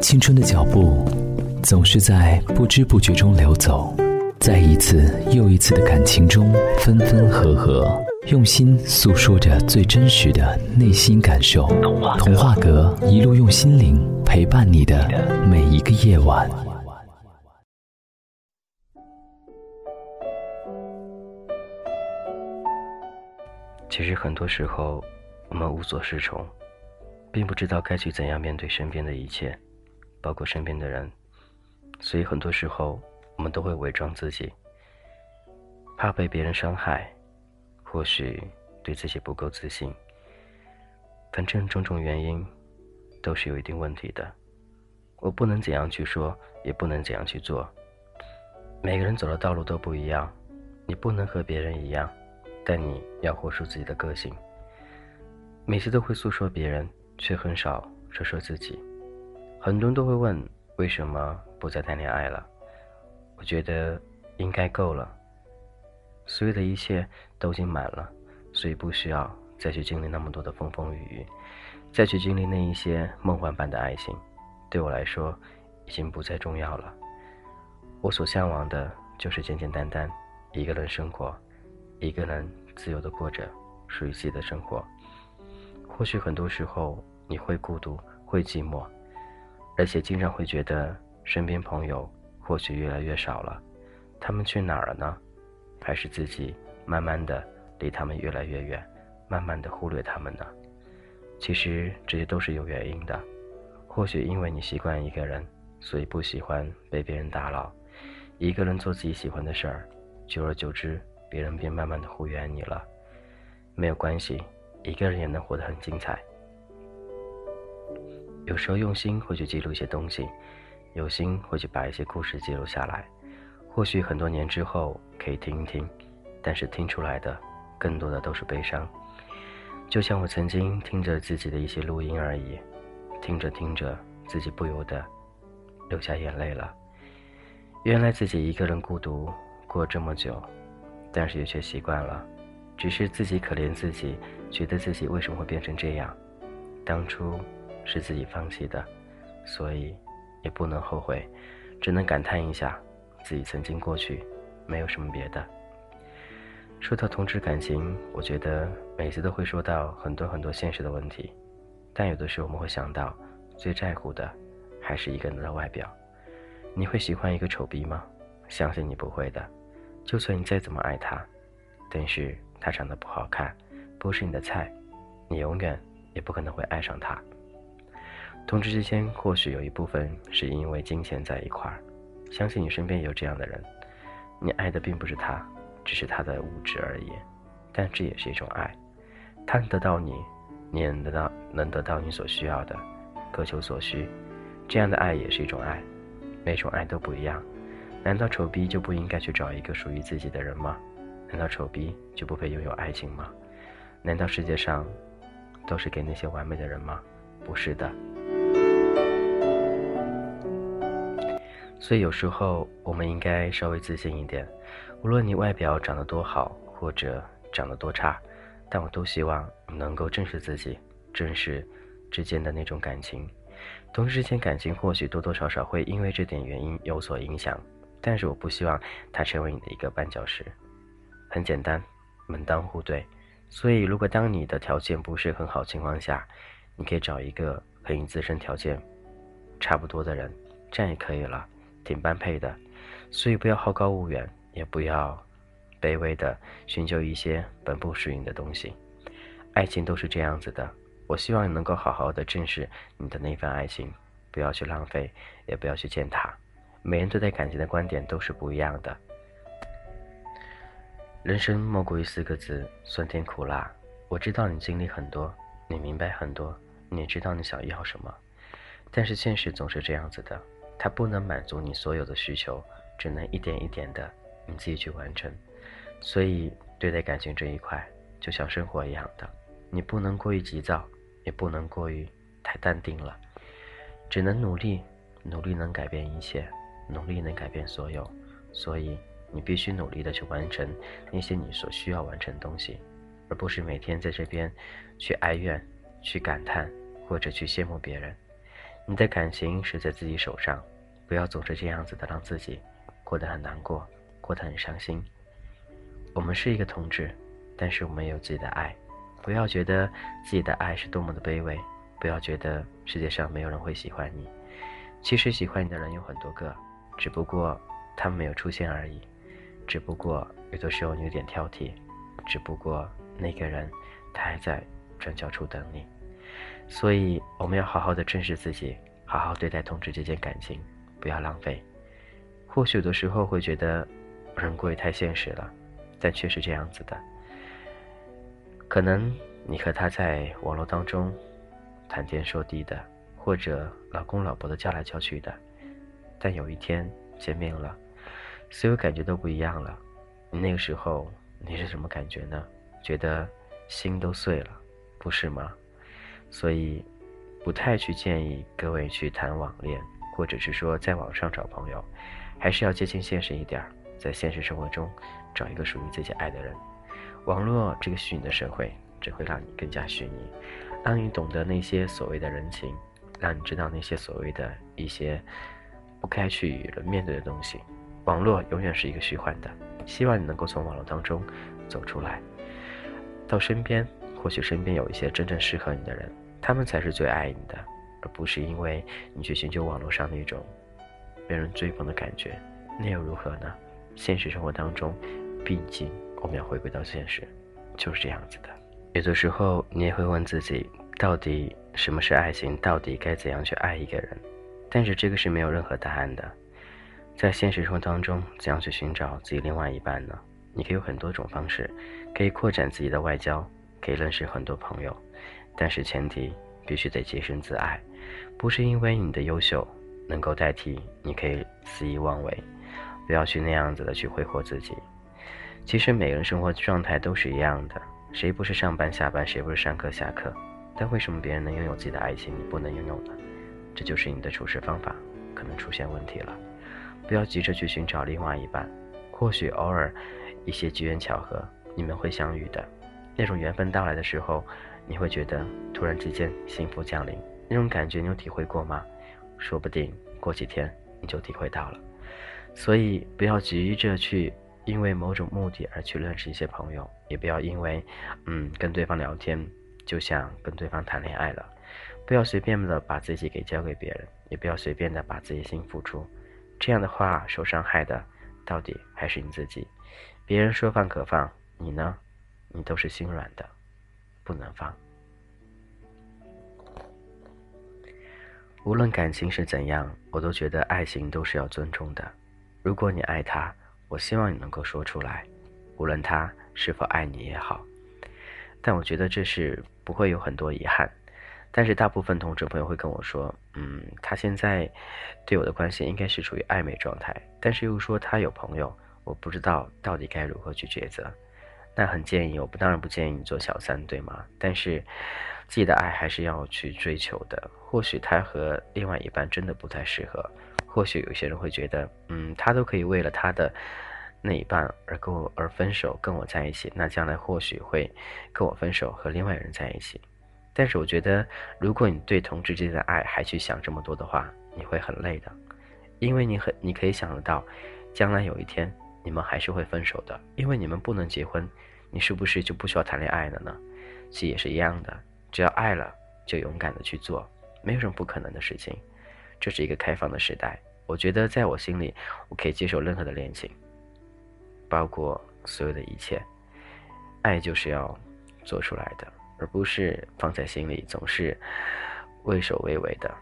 青春的脚步总是在不知不觉中流走，在一次又一次的感情中分分合合，用心诉说着最真实的内心感受。童话阁一路用心灵陪伴你的每一个夜晚。其实很多时候，我们无所适从，并不知道该去怎样面对身边的一切。包括身边的人，所以很多时候我们都会伪装自己，怕被别人伤害，或许对自己不够自信。反正种种原因都是有一定问题的。我不能怎样去说，也不能怎样去做。每个人走的道路都不一样，你不能和别人一样，但你要活出自己的个性。每次都会诉说别人，却很少说说自己。很多人都会问，为什么不再谈恋爱了？我觉得应该够了，所有的一切都已经满了，所以不需要再去经历那么多的风风雨雨，再去经历那一些梦幻般的爱情，对我来说已经不再重要了。我所向往的就是简简单单一个人生活，一个人自由的过着属于自己的生活。或许很多时候你会孤独，会寂寞。而且经常会觉得身边朋友或许越来越少了，他们去哪儿了呢？还是自己慢慢的离他们越来越远，慢慢的忽略他们呢？其实这些都是有原因的。或许因为你习惯一个人，所以不喜欢被别人打扰，一个人做自己喜欢的事儿，久而久之，别人便慢慢的忽远你了。没有关系，一个人也能活得很精彩。有时候用心会去记录一些东西，有心会去把一些故事记录下来。或许很多年之后可以听一听，但是听出来的更多的都是悲伤。就像我曾经听着自己的一些录音而已，听着听着自己不由得流下眼泪了。原来自己一个人孤独过这么久，但是也却习惯了。只是自己可怜自己，觉得自己为什么会变成这样？当初。是自己放弃的，所以也不能后悔，只能感叹一下自己曾经过去，没有什么别的。说到同志感情，我觉得每次都会说到很多很多现实的问题，但有的时候我们会想到，最在乎的还是一个人的外表。你会喜欢一个丑逼吗？相信你不会的。就算你再怎么爱他，但是他长得不好看，不是你的菜，你永远也不可能会爱上他。同志之间或许有一部分是因为金钱在一块儿，相信你身边有这样的人，你爱的并不是他，只是他的物质而已，但这也是一种爱，他能得到你，你也能得到能得到你所需要的，各求所需，这样的爱也是一种爱，每种爱都不一样，难道丑逼就不应该去找一个属于自己的人吗？难道丑逼就不配拥有爱情吗？难道世界上都是给那些完美的人吗？不是的。所以有时候我们应该稍微自信一点，无论你外表长得多好，或者长得多差，但我都希望你能够正视自己，正视之间的那种感情。同事之间感情或许多多少少会因为这点原因有所影响，但是我不希望它成为你的一个绊脚石。很简单，门当户对。所以如果当你的条件不是很好情况下，你可以找一个和你自身条件差不多的人，这样也可以了。挺般配的，所以不要好高骛远，也不要卑微的寻求一些本不属于你的东西。爱情都是这样子的，我希望你能够好好的正视你的那份爱情，不要去浪费，也不要去践踏。每人对待感情的观点都是不一样的。人生莫过于四个字：酸甜苦辣。我知道你经历很多，你明白很多，你也知道你想要什么，但是现实总是这样子的。它不能满足你所有的需求，只能一点一点的你自己去完成。所以对待感情这一块，就像生活一样的，你不能过于急躁，也不能过于太淡定了，只能努力，努力能改变一切，努力能改变所有。所以你必须努力的去完成那些你所需要完成的东西，而不是每天在这边去哀怨、去感叹或者去羡慕别人。你的感情是在自己手上，不要总是这样子的让自己过得很难过，过得很伤心。我们是一个同志，但是我们有自己的爱，不要觉得自己的爱是多么的卑微，不要觉得世界上没有人会喜欢你。其实喜欢你的人有很多个，只不过他们没有出现而已。只不过有的时候你有点挑剔，只不过那个人他还在转角处等你。所以我们要好好的正视自己，好好对待同志这件感情，不要浪费。或许有的时候会觉得人过于太现实了，但却是这样子的。可能你和他在网络当中谈天说地的，或者老公老婆的叫来叫去的，但有一天见面了，所有感觉都不一样了。你那个时候你是什么感觉呢？觉得心都碎了，不是吗？所以，不太去建议各位去谈网恋，或者是说在网上找朋友，还是要接近现实一点，在现实生活中找一个属于自己爱的人。网络这个虚拟的社会，只会让你更加虚拟，让你懂得那些所谓的人情，让你知道那些所谓的一些不该去与人面对的东西。网络永远是一个虚幻的，希望你能够从网络当中走出来，到身边。或许身边有一些真正适合你的人，他们才是最爱你的，而不是因为你去寻求网络上那种被人追捧的感觉，那又如何呢？现实生活当中，毕竟我们要回归到现实，就是这样子的。有的时候你也会问自己，到底什么是爱情？到底该怎样去爱一个人？但是这个是没有任何答案的。在现实生活当中，怎样去寻找自己另外一半呢？你可以有很多种方式，可以扩展自己的外交。可以认识很多朋友，但是前提必须得洁身自爱，不是因为你的优秀能够代替你可以肆意妄为，不要去那样子的去挥霍自己。其实每个人生活状态都是一样的，谁不是上班下班，谁不是上课下课？但为什么别人能拥有自己的爱情，你不能拥有呢？这就是你的处事方法可能出现问题了。不要急着去寻找另外一半，或许偶尔一些机缘巧合，你们会相遇的。那种缘分到来的时候，你会觉得突然之间幸福降临，那种感觉你有体会过吗？说不定过几天你就体会到了。所以不要急着去因为某种目的而去认识一些朋友，也不要因为嗯跟对方聊天就想跟对方谈恋爱了。不要随便的把自己给交给别人，也不要随便的把自己心付出。这样的话受伤害的到底还是你自己。别人说放可放，你呢？你都是心软的，不能放。无论感情是怎样，我都觉得爱情都是要尊重的。如果你爱他，我希望你能够说出来，无论他是否爱你也好。但我觉得这是不会有很多遗憾。但是大部分同志朋友会跟我说：“嗯，他现在对我的关系应该是处于暧昧状态，但是又说他有朋友，我不知道到底该如何去抉择。”那很建议，我不当然不建议你做小三，对吗？但是自己的爱还是要去追求的。或许他和另外一半真的不太适合，或许有些人会觉得，嗯，他都可以为了他的那一半而跟我而分手，跟我在一起，那将来或许会跟我分手，和另外人在一起。但是我觉得，如果你对同志之间的爱还去想这么多的话，你会很累的，因为你很你可以想得到，将来有一天。你们还是会分手的，因为你们不能结婚，你是不是就不需要谈恋爱了呢？其实也是一样的，只要爱了，就勇敢的去做，没有什么不可能的事情。这是一个开放的时代，我觉得在我心里，我可以接受任何的恋情，包括所有的一切。爱就是要做出来的，而不是放在心里，总是畏首畏尾的，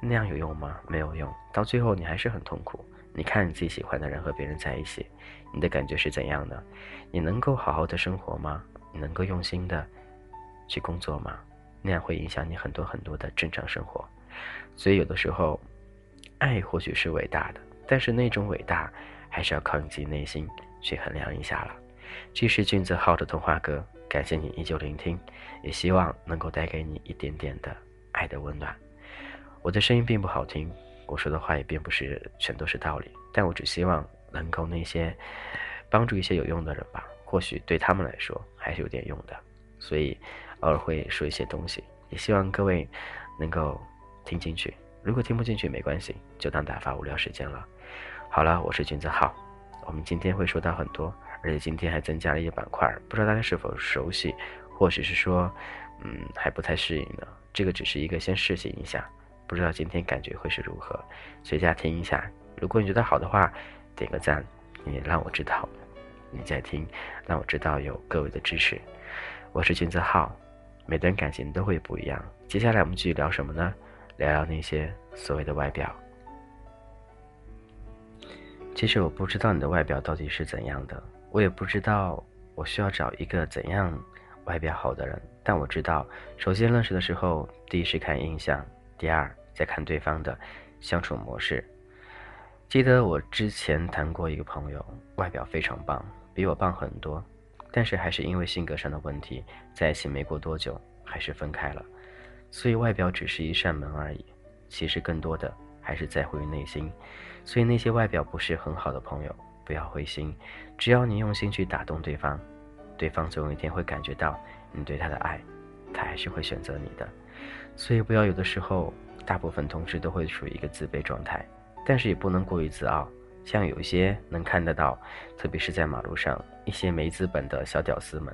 那样有用吗？没有用，到最后你还是很痛苦。你看你自己喜欢的人和别人在一起，你的感觉是怎样的？你能够好好的生活吗？你能够用心的去工作吗？那样会影响你很多很多的正常生活。所以有的时候，爱或许是伟大的，但是那种伟大还是要靠你自己内心去衡量一下了。这是俊泽浩的童话歌，感谢你依旧聆听，也希望能够带给你一点点的爱的温暖。我的声音并不好听。我说的话也并不是全都是道理，但我只希望能够那些帮助一些有用的人吧，或许对他们来说还是有点用的，所以偶尔会说一些东西，也希望各位能够听进去，如果听不进去没关系，就当打发无聊时间了。好了，我是君子浩，我们今天会说到很多，而且今天还增加了一个板块，不知道大家是否熟悉，或许是说，嗯，还不太适应呢？这个只是一个先试行一下，不知道今天感觉会是如何，随家听一下。如果你觉得好的话，点个赞，也让我知道你在听，让我知道有各位的支持。我是君子浩。每段感情都会不一样。接下来我们继续聊什么呢？聊聊那些所谓的外表。其实我不知道你的外表到底是怎样的，我也不知道我需要找一个怎样外表好的人。但我知道，首先认识的时候，第一是看印象，第二再看对方的相处模式。记得我之前谈过一个朋友，外表非常棒，比我棒很多。但是还是因为性格上的问题，在一起没过多久，还是分开了。所以外表只是一扇门而已，其实更多的还是在乎于内心。所以那些外表不是很好的朋友，不要灰心。只要你用心去打动对方，对方总有一天会感觉到你对他的爱，他还是会选择你的。所以不要有的时候，大部分同事都会处于一个自卑状态，但是也不能过于自傲。像有一些能看得到，特别是在马路上，一些没资本的小屌丝们，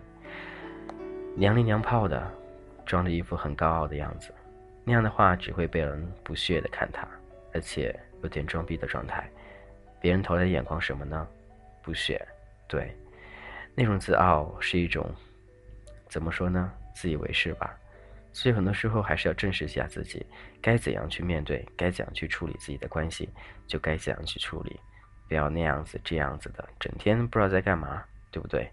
娘里娘炮的，装着一副很高傲的样子，那样的话只会被人不屑的看他，而且有点装逼的状态。别人投来的眼光什么呢？不屑，对，那种自傲是一种，怎么说呢？自以为是吧？所以很多时候还是要正视一下自己，该怎样去面对，该怎样去处理自己的关系，就该怎样去处理。不要那样子这样子的，整天不知道在干嘛，对不对？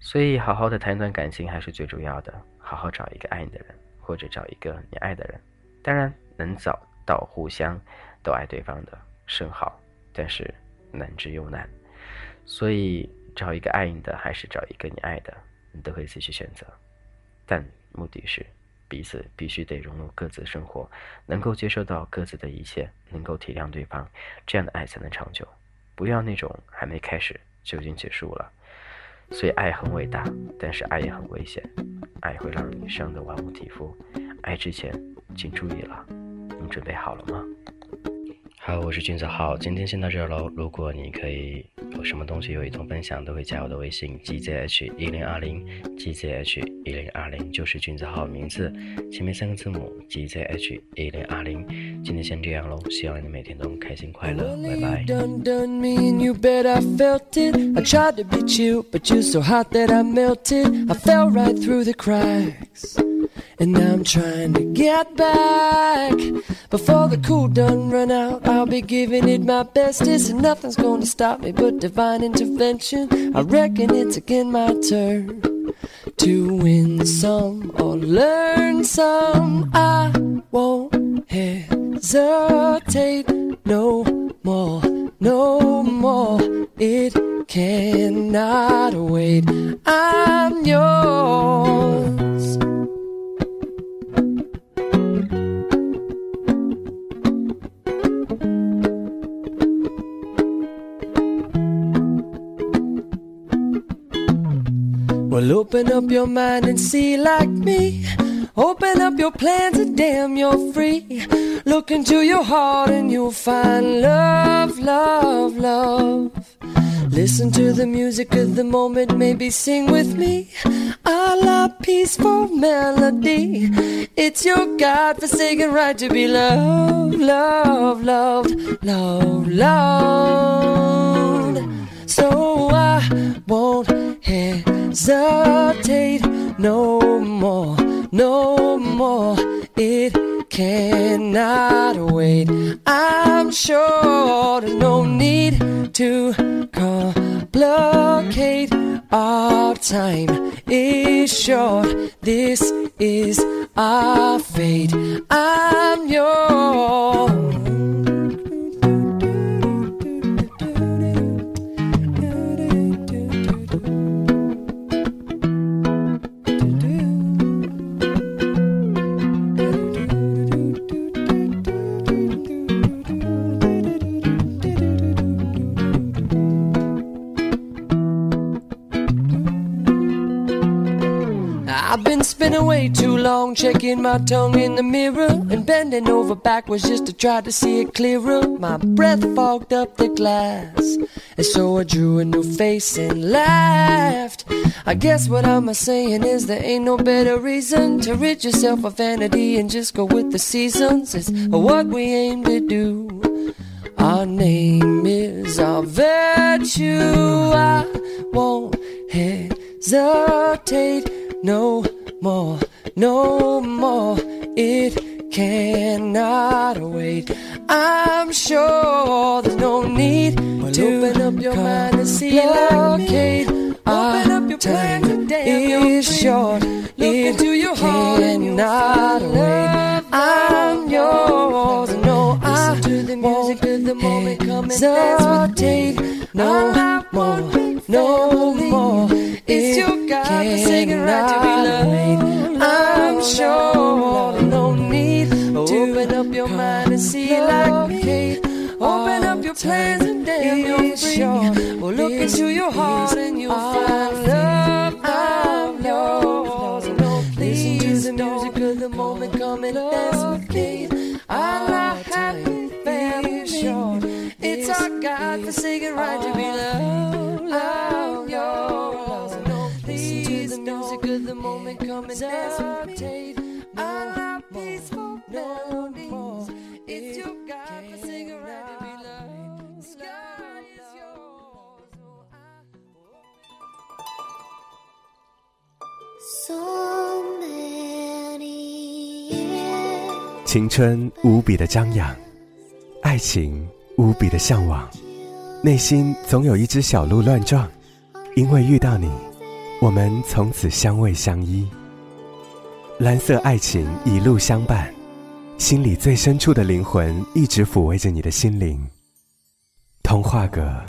所以好好的谈一段感情还是最主要的，好好找一个爱你的人，或者找一个你爱的人。当然能找到互相都爱对方的甚好，但是难之又难。所以找一个爱你的，还是找一个你爱的，你都可以自己去选择。但目的是。彼此必须得融入各自生活，能够接受到各自的一切，能够体谅对方，这样的爱才能长久。不要那种还没开始就已经结束了。所以爱很伟大，但是爱也很危险。爱会让你伤得万物体肤。爱之前，请注意了。你准备好了吗？好，我是君子浩，今天先到这喽。如果你可以有什么东西有一同分享，都会加我的微信 gzh 一零二零 gzh 一零二零，就是君子浩名字前面三个字母 gzh 一零二零。今天先这样喽，希望你每天都开心快乐，拜拜。And I'm trying to get back before the cool done run out. I'll be giving it my bestest, and nothing's gonna stop me but divine intervention. I reckon it's again my turn to win some or learn some. I won't hesitate no more, no more. It cannot wait. I'm yours. Open up your mind and see like me. Open up your plans and damn, you're free. Look into your heart and you'll find love, love, love. Listen to the music of the moment, maybe sing with me. A la peaceful melody. It's your God forsaken right to be loved, loved, loved, loved, loved. So I won't hesitate no more, no more. It cannot wait. I'm sure there's no need to complicate. Our time is short. This is our fate. I'm yours. Too checking my tongue in the mirror and bending over backwards just to try to see it clearer. My breath fogged up the glass, and so I drew a new face and laughed. I guess what I'm saying is there ain't no better reason to rid yourself of vanity and just go with the seasons. It's what we aim to do. Our name is our virtue. I won't hesitate no more, no more. It cannot wait. I'm sure there's no need to open up your mind and see blockade. Open up your time is short. Look into your heart cannot wait. I'm yours. No, I to the music of the moment. Come and dance with take No more, no more. It's your God-forsaken right to be loved. I'm sure no need to open up your mind and see like me. Open up your plans and damn you're free. Well, look into your heart and you'll find love. 青春无比的张扬，爱情无比的向往，内心总有一只小鹿乱撞。因为遇到你，我们从此相偎相依。蓝色爱情一路相伴，心里最深处的灵魂一直抚慰着你的心灵。童话阁。